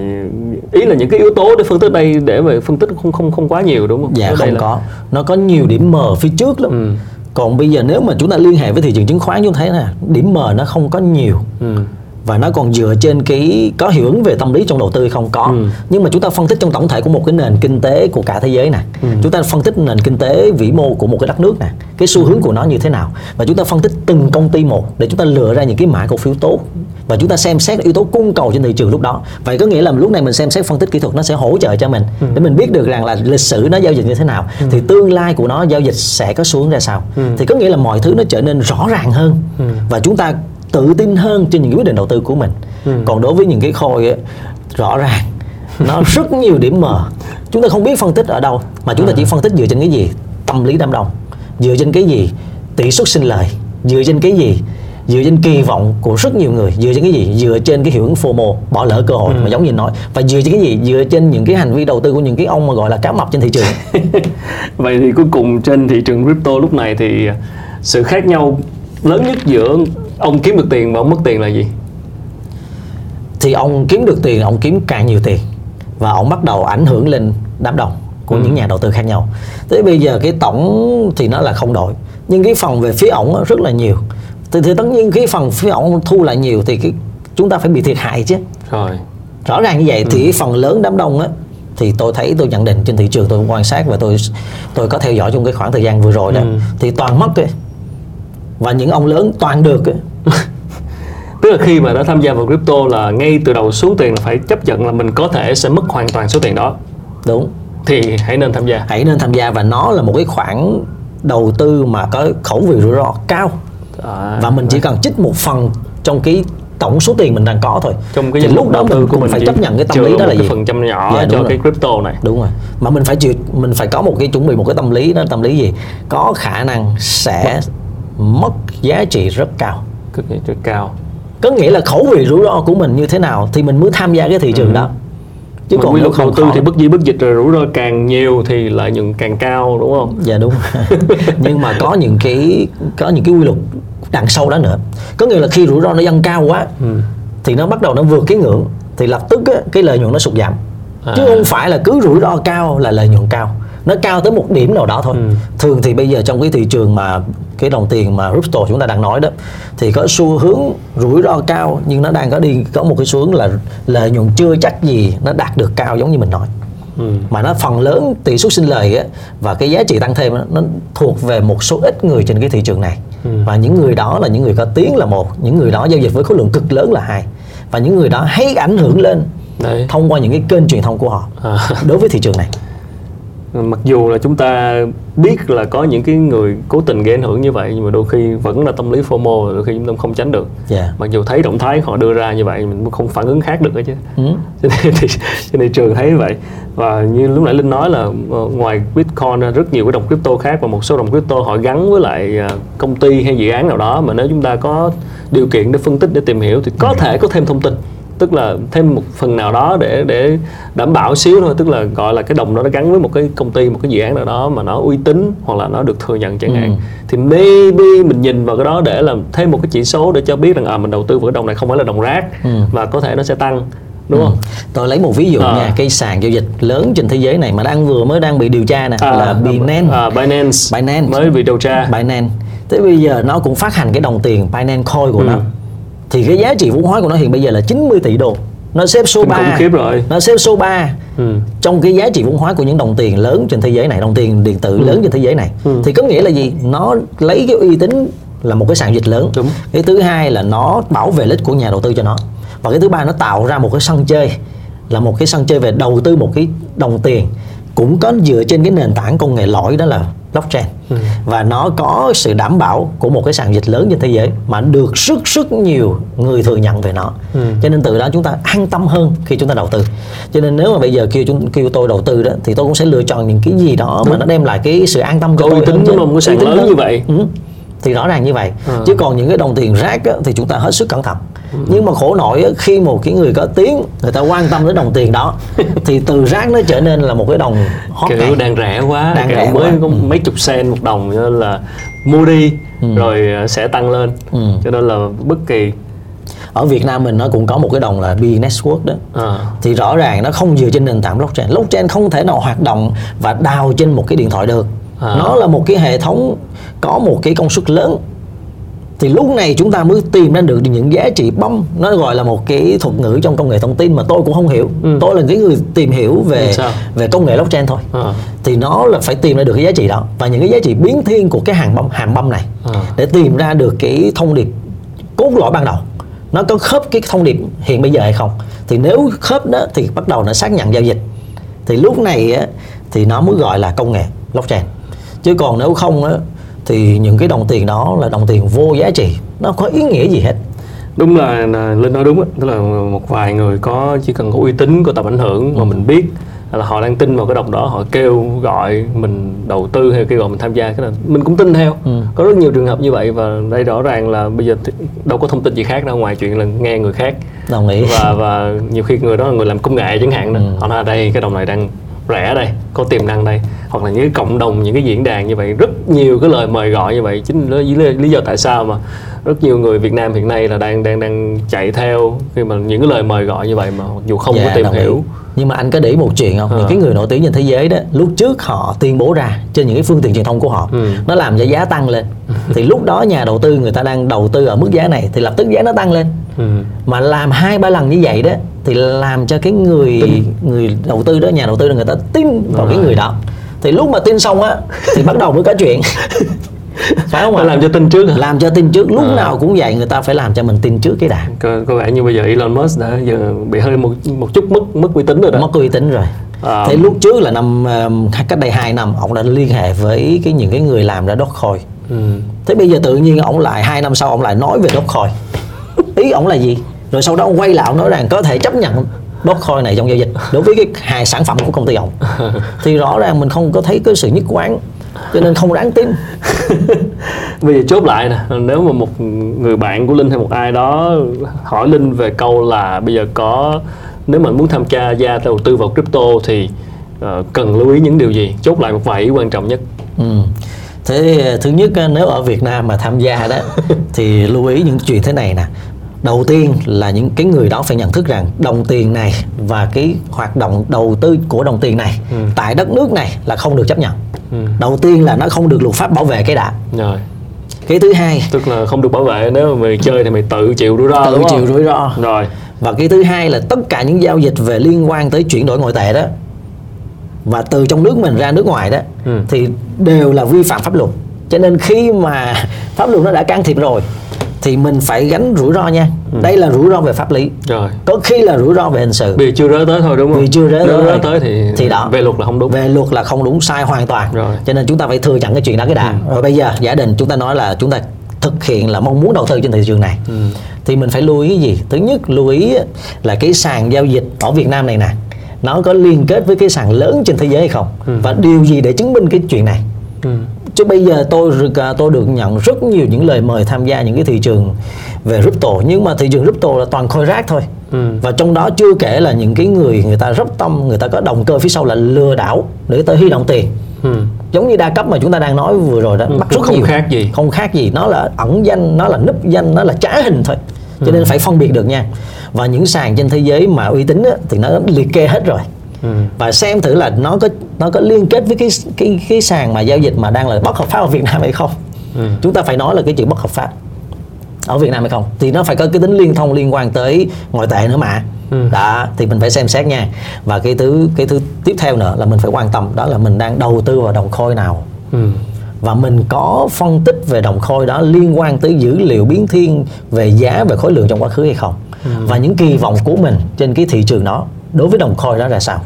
ý là những cái yếu tố để phân tích đây để về phân tích không không không quá nhiều đúng không? dạ Ở không là- có. Nó có nhiều điểm mờ phía trước lắm. Ừ. còn bây giờ nếu mà chúng ta liên hệ với thị trường chứng khoán chúng ta thấy nè điểm mờ nó không có nhiều. Ừ. và nó còn dựa trên cái có hiệu ứng về tâm lý trong đầu tư hay không? Có. Ừ. nhưng mà chúng ta phân tích trong tổng thể của một cái nền kinh tế của cả thế giới nè. Ừ. chúng ta phân tích nền kinh tế vĩ mô của một cái đất nước nè. Cái xu hướng của nó như thế nào? Và chúng ta phân tích từng công ty một để chúng ta lựa ra những cái mã cổ phiếu tốt. Và chúng ta xem xét yếu tố cung cầu trên thị trường lúc đó. Vậy có nghĩa là lúc này mình xem xét phân tích kỹ thuật nó sẽ hỗ trợ cho mình Ừ. để mình biết được rằng là lịch sử nó giao dịch như thế nào. Thì tương lai của nó giao dịch sẽ có xu hướng ra sao. Ừ. thì có nghĩa là mọi thứ nó trở nên rõ ràng hơn. Và chúng ta tự tin hơn trên những quyết định đầu tư của mình. Ừ. còn đối với những cái khôi ấy, rõ ràng nó rất nhiều điểm mờ. Chúng ta không biết phân tích ở đâu mà chúng ta chỉ phân tích dựa trên cái gì? Tâm lý đám đông. Dựa trên cái gì? Tỷ suất sinh lời. Dựa trên cái gì? Dựa trên kỳ vọng của rất nhiều người. Dựa trên cái gì? Dựa trên cái hiệu ứng FOMO bỏ lỡ cơ hội mà giống như nói. Và dựa trên cái gì? Dựa trên những cái hành vi đầu tư của những cái ông mà gọi là cá mập trên thị trường. Vậy thì cuối cùng trên thị trường crypto lúc này thì sự khác nhau lớn nhất giữa ông kiếm được tiền và ông mất tiền là gì? thì ông kiếm được tiền ông kiếm càng nhiều tiền và ông bắt đầu ảnh hưởng lên đám đông của những nhà đầu tư khác nhau thế bây giờ cái tổng thì nó là không đổi nhưng cái phần về phía ổng rất là nhiều thì, thì tất nhiên cái phần phía ổng thu lại nhiều thì cái chúng ta phải bị thiệt hại chứ Rồi. rõ ràng như vậy thì cái phần lớn đám đông á thì tôi thấy tôi nhận định trên thị trường tôi quan sát và tôi tôi có theo dõi trong cái khoảng thời gian vừa rồi đó Ừ. thì toàn mất ấy và những ông lớn toàn được tức là khi mà đã tham gia vào crypto là ngay từ đầu xuống tiền là phải chấp nhận là mình có thể sẽ mất hoàn toàn số tiền đó. Đúng. Thì hãy nên tham gia. Hãy nên tham gia và nó là một cái khoản đầu tư mà có khẩu vị rủi ro cao. À, và mình chỉ cần trích một phần trong cái tổng số tiền mình đang có thôi. Trong cái thì lúc đó mình, của mình phải chấp nhận cái tâm lý đó là gì? phần trăm nhỏ Dạ, đúng cho rồi. cái crypto này. Đúng rồi. Mà mình phải chịu mình phải có một cái chuẩn bị một cái tâm lý đó tâm lý gì? Có khả năng sẽ mất giá trị rất cao. Cực kỳ rất cao. Có nghĩa là khẩu vị rủi ro của mình như thế nào thì mình mới tham gia cái thị trường đó. Chứ mà còn quy luật đầu tư khó thì bất di bất dịch rồi rủi ro càng nhiều thì lợi nhuận càng cao đúng không? Dạ đúng nhưng mà có những cái có những cái quy luật đằng sau đó nữa. Có nghĩa là khi rủi ro nó dâng cao quá Ừ. thì nó bắt đầu nó vượt cái ngưỡng thì lập tức á, cái lợi nhuận nó sụt giảm. À. chứ không phải là cứ rủi ro cao là lợi nhuận cao nó cao tới một điểm nào đó thôi Ừ. thường thì bây giờ trong cái thị trường mà cái đồng tiền mà crypto chúng ta đang nói đó thì có xu hướng rủi ro cao nhưng nó đang có đi có một cái xu hướng là lợi nhuận chưa chắc gì nó đạt được cao giống như mình nói Ừ. mà nó phần lớn tỷ suất sinh lời á, và cái giá trị tăng thêm á, nó thuộc về một số ít người trên cái thị trường này Ừ. và những người đó là những người có tiếng là một những người đó giao dịch với khối lượng cực lớn là hai và những người đó hay ảnh hưởng lên đấy thông qua những cái kênh truyền thông của họ À. đối với thị trường này mặc dù là chúng ta biết là có những cái người cố tình gây ảnh hưởng như vậy nhưng mà đôi khi vẫn là tâm lý FOMO đôi khi chúng ta không tránh được. Dạ. mặc dù thấy động thái họ đưa ra như vậy mình cũng không phản ứng khác được đó chứ. Ừ. cho nên thì trên thị trường thấy vậy. Và như lúc nãy linh nói là ờ, ngoài bitcoin ra rất nhiều cái đồng crypto khác và một số đồng crypto họ gắn với lại ờ, công ty hay dự án nào đó mà nếu chúng ta có điều kiện để phân tích để tìm hiểu thì có thể có thêm thông tin tức là thêm một phần nào đó để để đảm bảo xíu thôi. Tức là gọi là cái đồng đó nó gắn với một cái công ty một cái dự án nào đó mà nó uy tín hoặc là nó được thừa nhận chẳng hạn. Thì maybe mình nhìn vào cái đó để làm thêm một cái chỉ số để cho biết rằng à mình đầu tư vào cái đồng này không phải là đồng rác và có thể nó sẽ tăng đúng không? Tôi lấy một ví dụ À. nha cái sàn giao dịch lớn trên thế giới này mà đang vừa mới đang bị điều tra nè là Binance. À, Binance. Binance. mới bị điều tra. Binance. Thế bây giờ nó cũng phát hành cái đồng tiền Binance Coin của Ừ. nó thì cái giá trị vốn hóa của nó hiện bây giờ là 90 tỷ đô nó xếp số Kinh 3 khủng khiếp rồi. nó xếp số 3 Ừ. trong cái giá trị vốn hóa của những đồng tiền lớn trên thế giới này đồng tiền điện tử lớn trên thế giới này Ừ. thì có nghĩa là gì nó lấy cái uy tín là một cái sàn dịch lớn Đúng. cái thứ hai là nó bảo vệ lợi ích của nhà đầu tư cho nó và cái thứ ba nó tạo ra một cái sân chơi là một cái sân chơi về đầu tư một cái đồng tiền cũng có dựa trên cái nền tảng công nghệ lõi đó là blockchain Ừ. và nó có sự đảm bảo của một cái sàn dịch lớn trên thế giới mà được rất rất nhiều người thừa nhận về nó Ừ. cho nên từ đó chúng ta an tâm hơn khi chúng ta đầu tư cho nên nếu mà bây giờ kêu chúng kêu tôi đầu tư đó thì tôi cũng sẽ lựa chọn những cái gì đó mà nó đem lại cái sự an tâm cho Có uy tôi tín hơn chứ. đúng không? Cái sàn lớn hơn. như vậy. ừ. thì rõ ràng như vậy Ờ. chứ còn những cái đồng tiền rác á, thì chúng ta hết sức cẩn thận. Nhưng mà khổ nổi khi một cái người có tiếng người ta quan tâm đến đồng tiền đó thì từ rác nó trở nên là một cái đồng hot kiểu đang rẻ quá Đang rẻ mới quá. có mấy chục sen một đồng cho nên là mua đi rồi ờ, sẽ tăng lên. Ừ. cho nên là bất kỳ ở Việt Nam mình nó cũng có một cái đồng là B Network đó. À, thì rõ ràng nó không dựa trên nền tảng blockchain. Blockchain không thể nào hoạt động và đào trên một cái điện thoại được. À. nó là một cái hệ thống có một cái công suất lớn thì lúc này chúng ta mới tìm ra được những giá trị bom nó gọi là một cái thuật ngữ trong công nghệ thông tin mà tôi cũng không hiểu. Ừ. tôi là cái người tìm hiểu về sao? về công nghệ blockchain thôi. À, thì nó là phải tìm ra được cái giá trị đó. Và những cái giá trị biến thiên của cái hàng bom hàm bom này À. để tìm ra được cái thông điệp cốt lõi ban đầu. Nó có khớp cái thông điệp hiện bây giờ hay không? Thì nếu khớp đó thì bắt đầu nó xác nhận giao dịch. Thì lúc này á, thì nó mới gọi là công nghệ blockchain. Chứ còn nếu không á, thì những cái đồng tiền đó là đồng tiền vô giá trị. Nó không có ý nghĩa gì hết? Đúng là, là linh nói đúng á tức là một vài người có chỉ cần có uy tín có tầm ảnh hưởng mà mình biết là họ đang tin vào cái đồng đó họ kêu gọi mình đầu tư hay kêu gọi mình tham gia cái là mình cũng tin theo. Ừ. có rất nhiều trường hợp như vậy và đây rõ ràng là bây giờ đâu có thông tin gì khác đâu ngoài chuyện là nghe người khác. Đồng ý. Và và nhiều khi người đó là người làm công nghệ chẳng hạn đó. Họ nói là đây cái đồng này đang rẻ đây có tiềm năng đây hoặc là những cái cộng đồng những cái diễn đàn như vậy rất nhiều cái lời mời gọi như vậy chính là lý, lý do tại sao mà rất nhiều người Việt Nam hiện nay là đang đang đang chạy theo khi mà những cái lời mời gọi như vậy mà dù không có Dạ, tìm đồng ý. hiểu nhưng mà anh có để ý một chuyện không Ờ. những cái người nổi tiếng trên thế giới đó lúc trước họ tuyên bố ra trên những cái phương tiện truyền thông của họ Ừ. nó làm cho giá tăng lên thì lúc đó nhà đầu tư người ta đang đầu tư ở mức giá này thì lập tức giá nó tăng lên ừ. mà làm hai ba lần như vậy đó thì làm cho cái người người đầu tư đó nhà đầu tư đó người ta tin vào cái Rồi. người đó. Thì lúc mà tin xong á thì bắt đầu mới có chuyện. Phải không ạ? Làm cho tin trước hả? làm cho tin trước. Lúc À. nào cũng vậy người ta phải làm cho mình tin trước cái đã có, có vẻ như bây giờ Elon Musk đã giờ bị hơi một một chút mất mất uy tín rồi đó. Mất uy tín rồi. À. thế lúc trước là năm um, cách đây 2 năm ông đã liên hệ với cái những cái người làm ra Dogecoin. Ừ. thế bây giờ tự nhiên ông lại hai năm sau ông lại nói về Dogecoin. Ý ông là gì rồi sau đó ông quay lại ông nói rằng có thể chấp nhận Dogecoin này trong giao dịch đối với cái hai sản phẩm của công ty ông thì rõ ràng mình không có thấy cái sự nhất quán cho nên không đáng tin bây giờ chốt lại nè nếu mà một người bạn của linh hay một ai đó hỏi linh về câu là bây giờ có nếu mà muốn tham gia gia đầu tư vào crypto thì ờ, cần lưu ý những điều gì chốt lại một vài ý quan trọng nhất Ừ. Thế thứ nhất á, nếu ở Việt Nam mà tham gia đó thì lưu ý những chuyện thế này nè. Đầu tiên là những cái người đó phải nhận thức rằng đồng tiền này và cái hoạt động đầu tư của đồng tiền này Ừ. tại đất nước này là không được chấp nhận. Ừ. Đầu tiên là nó không được luật pháp bảo vệ cái đã. rồi Cái thứ hai tức là không được bảo vệ nếu mà mày chơi thì mày tự chịu rủi ro tự đúng chịu rủi ro. rồi Và cái thứ hai là tất cả những giao dịch về liên quan tới chuyển đổi ngoại tệ đó và từ trong nước mình ra nước ngoài đó Ừ. thì đều là vi phạm pháp luật. Cho nên khi mà pháp luật nó đã can thiệp rồi thì mình phải gánh rủi ro nha. Ừ. Đây là rủi ro về pháp lý. rồi Có khi là rủi ro về hình sự. vì chưa rớ tới thôi đúng không Vì chưa rớ tới rớ tới thì, thì đó về luật là không đúng về luật là không đúng sai hoàn toàn Rồi. Ừ. cho nên chúng ta phải thừa nhận cái chuyện đó cái đã rồi bây giờ giả định chúng ta nói là chúng ta thực hiện là mong muốn đầu tư trên thị trường này Ừ. thì mình phải lưu ý cái gì thứ nhất lưu ý là cái sàn giao dịch ở Việt Nam này nè nó có liên kết với cái sàn lớn trên thế giới hay không Ừ. và điều gì để chứng minh cái chuyện này Ừ. chứ bây giờ tôi được- tôi được nhận rất nhiều những lời mời tham gia những cái thị trường về crypto nhưng mà thị trường crypto là toàn khôi rác thôi Ừ. và trong đó chưa kể là những cái người người ta rất tâm người ta có động cơ phía sau là lừa đảo để tới huy động tiền Ừ. giống như đa cấp mà chúng ta đang nói vừa rồi đó Ừ, bắt rất không nhiều khác gì. không khác gì nó là ẩn danh nó là núp danh nó là trá hình thôi cho Ừ. nên phải phân biệt được nha và những sàn trên thế giới mà uy tín á, thì nó liệt kê hết rồi Ừ. và xem thử là nó có nó có liên kết với cái cái cái sàn mà giao dịch mà đang là bất hợp pháp ở Việt Nam hay không Ừ. chúng ta phải nói là cái chữ bất hợp pháp ở Việt Nam hay không thì nó phải có cái tính liên thông liên quan tới ngoại tệ nữa mà Ừ. đó thì mình phải xem xét nha và cái thứ cái thứ tiếp theo nữa là mình phải quan tâm đó là mình đang đầu tư vào đồng coin nào Ừ. và mình có phân tích về đồng coin đó liên quan tới dữ liệu biến thiên về giá về khối lượng trong quá khứ hay không và những kỳ vọng của mình trên cái thị trường đó đối với đồng coin đó là sao?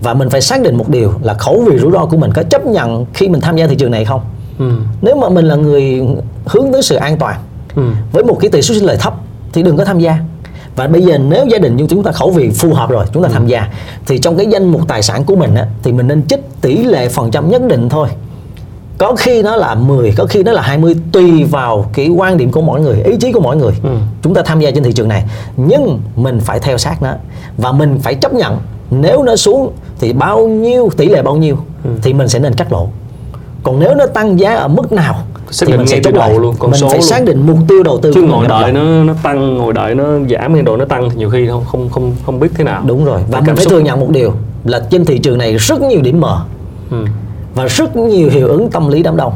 Và mình phải xác định một điều là khẩu vị rủi ro của mình có chấp nhận khi mình tham gia thị trường này không? Ừ. nếu mà mình là người hướng tới sự an toàn Ừ. với một cái tỷ suất sinh lời thấp thì đừng có tham gia. Và bây giờ nếu gia đình như chúng ta khẩu vị phù hợp rồi chúng ta tham gia thì trong cái danh mục tài sản của mình á, thì mình nên trích tỷ lệ phần trăm nhất định thôi có khi nó là 10 có khi nó là 20 tùy vào cái quan điểm của mỗi người ý chí của mỗi người Ừ. chúng ta tham gia trên thị trường này nhưng mình phải theo sát nó và mình phải chấp nhận nếu nó xuống thì bao nhiêu tỷ lệ bao nhiêu Ừ. thì mình sẽ nên cắt lỗ còn nếu nó tăng giá ở mức nào Xác thì định mình sẽ ngay chốt từ đầu lại luôn, con mình số phải luôn. xác định mục tiêu đầu tư chứ ngồi đợi nó nó tăng ngồi đợi nó giảm hay đồ nó tăng thì nhiều khi không không không không biết thế nào đúng rồi và Cái mình phải xúc. thừa nhận một điều là trên thị trường này rất nhiều điểm mở ừ. Và rất nhiều hiệu ứng tâm lý đám đông.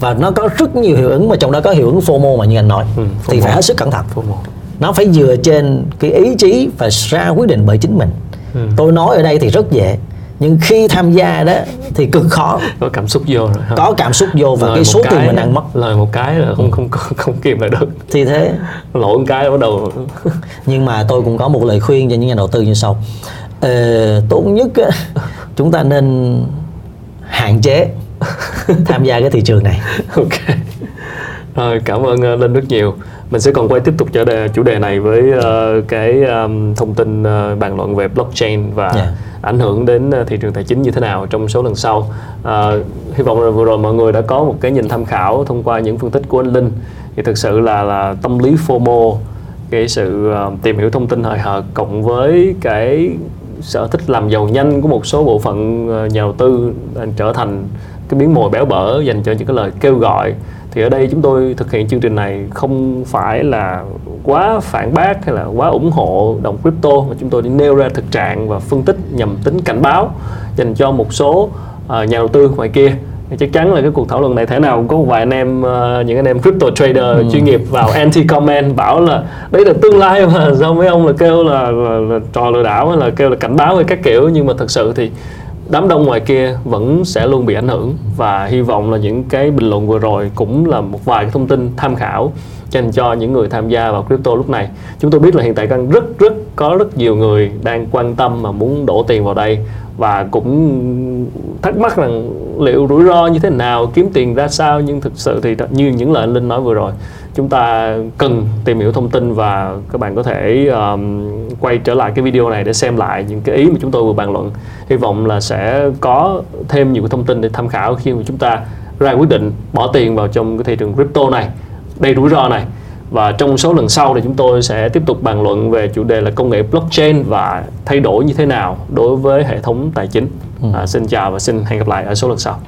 Và nó có rất nhiều hiệu ứng mà trong đó có hiệu ứng FOMO mà như anh nói. Ừ, thì phải hết sức cẩn thận. FOMO. nó phải dựa trên cái ý chí và ra quyết định bởi chính mình. Ừ. tôi nói ở đây thì rất dễ nhưng khi tham gia đó thì cực khó. Có cảm xúc vô rồi có cảm xúc vô và Lời cái số tiền mình đang mất. lời một cái là không không không, không kìm lại được. Thì thế. Lỗi một cái bắt đầu. Nhưng mà tôi cũng có một lời khuyên cho những nhà đầu tư như sau. Ờ, tốt nhất chúng ta nên hạn chế tham gia cái thị trường này. Ok. Rồi cảm ơn uh, linh rất nhiều. Mình sẽ còn quay tiếp tục chủ đề chủ đề này với uh, cái um, thông tin uh, bàn luận về blockchain và Yeah. ảnh hưởng đến uh, thị trường tài chính như thế nào trong số lần sau. Uh, hy vọng là vừa rồi mọi người đã có một cái nhìn tham khảo thông qua những phân tích của anh linh. Thì thực sự là là tâm lý FOMO cái sự uh, tìm hiểu thông tin hời hợt cộng với cái sở thích làm giàu nhanh của một số bộ phận ờ, nhà đầu tư ờ, trở thành cái miếng mồi béo bở dành cho những cái lời kêu gọi. Thì ở đây chúng tôi thực hiện chương trình này không phải là quá phản bác hay là quá ủng hộ đồng crypto, mà chúng tôi đi nêu ra thực trạng và phân tích nhằm tính cảnh báo dành cho một số ờ, nhà đầu tư ngoài kia thì chắc chắn là cái cuộc thảo luận này thể nào cũng có một vài anh em ờ, những anh em crypto trader chuyên nghiệp vào anti comment bảo là đấy là tương lai mà. Sao mấy ông là kêu là, là, là trò lừa đảo hay là kêu là cảnh báo hay các kiểu. Nhưng mà thật sự thì đám đông ngoài kia vẫn sẽ luôn bị ảnh hưởng. Và hy vọng là những cái bình luận vừa rồi cũng là một vài cái thông tin tham khảo dành cho những người tham gia vào crypto lúc này. Chúng tôi biết là hiện tại đang rất rất có rất nhiều người đang quan tâm mà muốn đổ tiền vào đây và cũng thắc mắc rằng liệu rủi ro như thế nào kiếm tiền ra sao nhưng thực sự thì như những lời anh linh nói vừa rồi chúng ta cần tìm hiểu thông tin và các bạn có thể um, quay trở lại cái video này để xem lại những cái ý mà chúng tôi vừa bàn luận. Hy vọng là sẽ có thêm nhiều thông tin để tham khảo khi mà chúng ta ra quyết định bỏ tiền vào trong cái thị trường crypto này đầy rủi ro này và trong số lần sau thì chúng tôi sẽ tiếp tục bàn luận về chủ đề là công nghệ blockchain và thay đổi như thế nào đối với hệ thống tài chính. Ừ. À, xin chào và xin hẹn gặp lại ở số lần sau.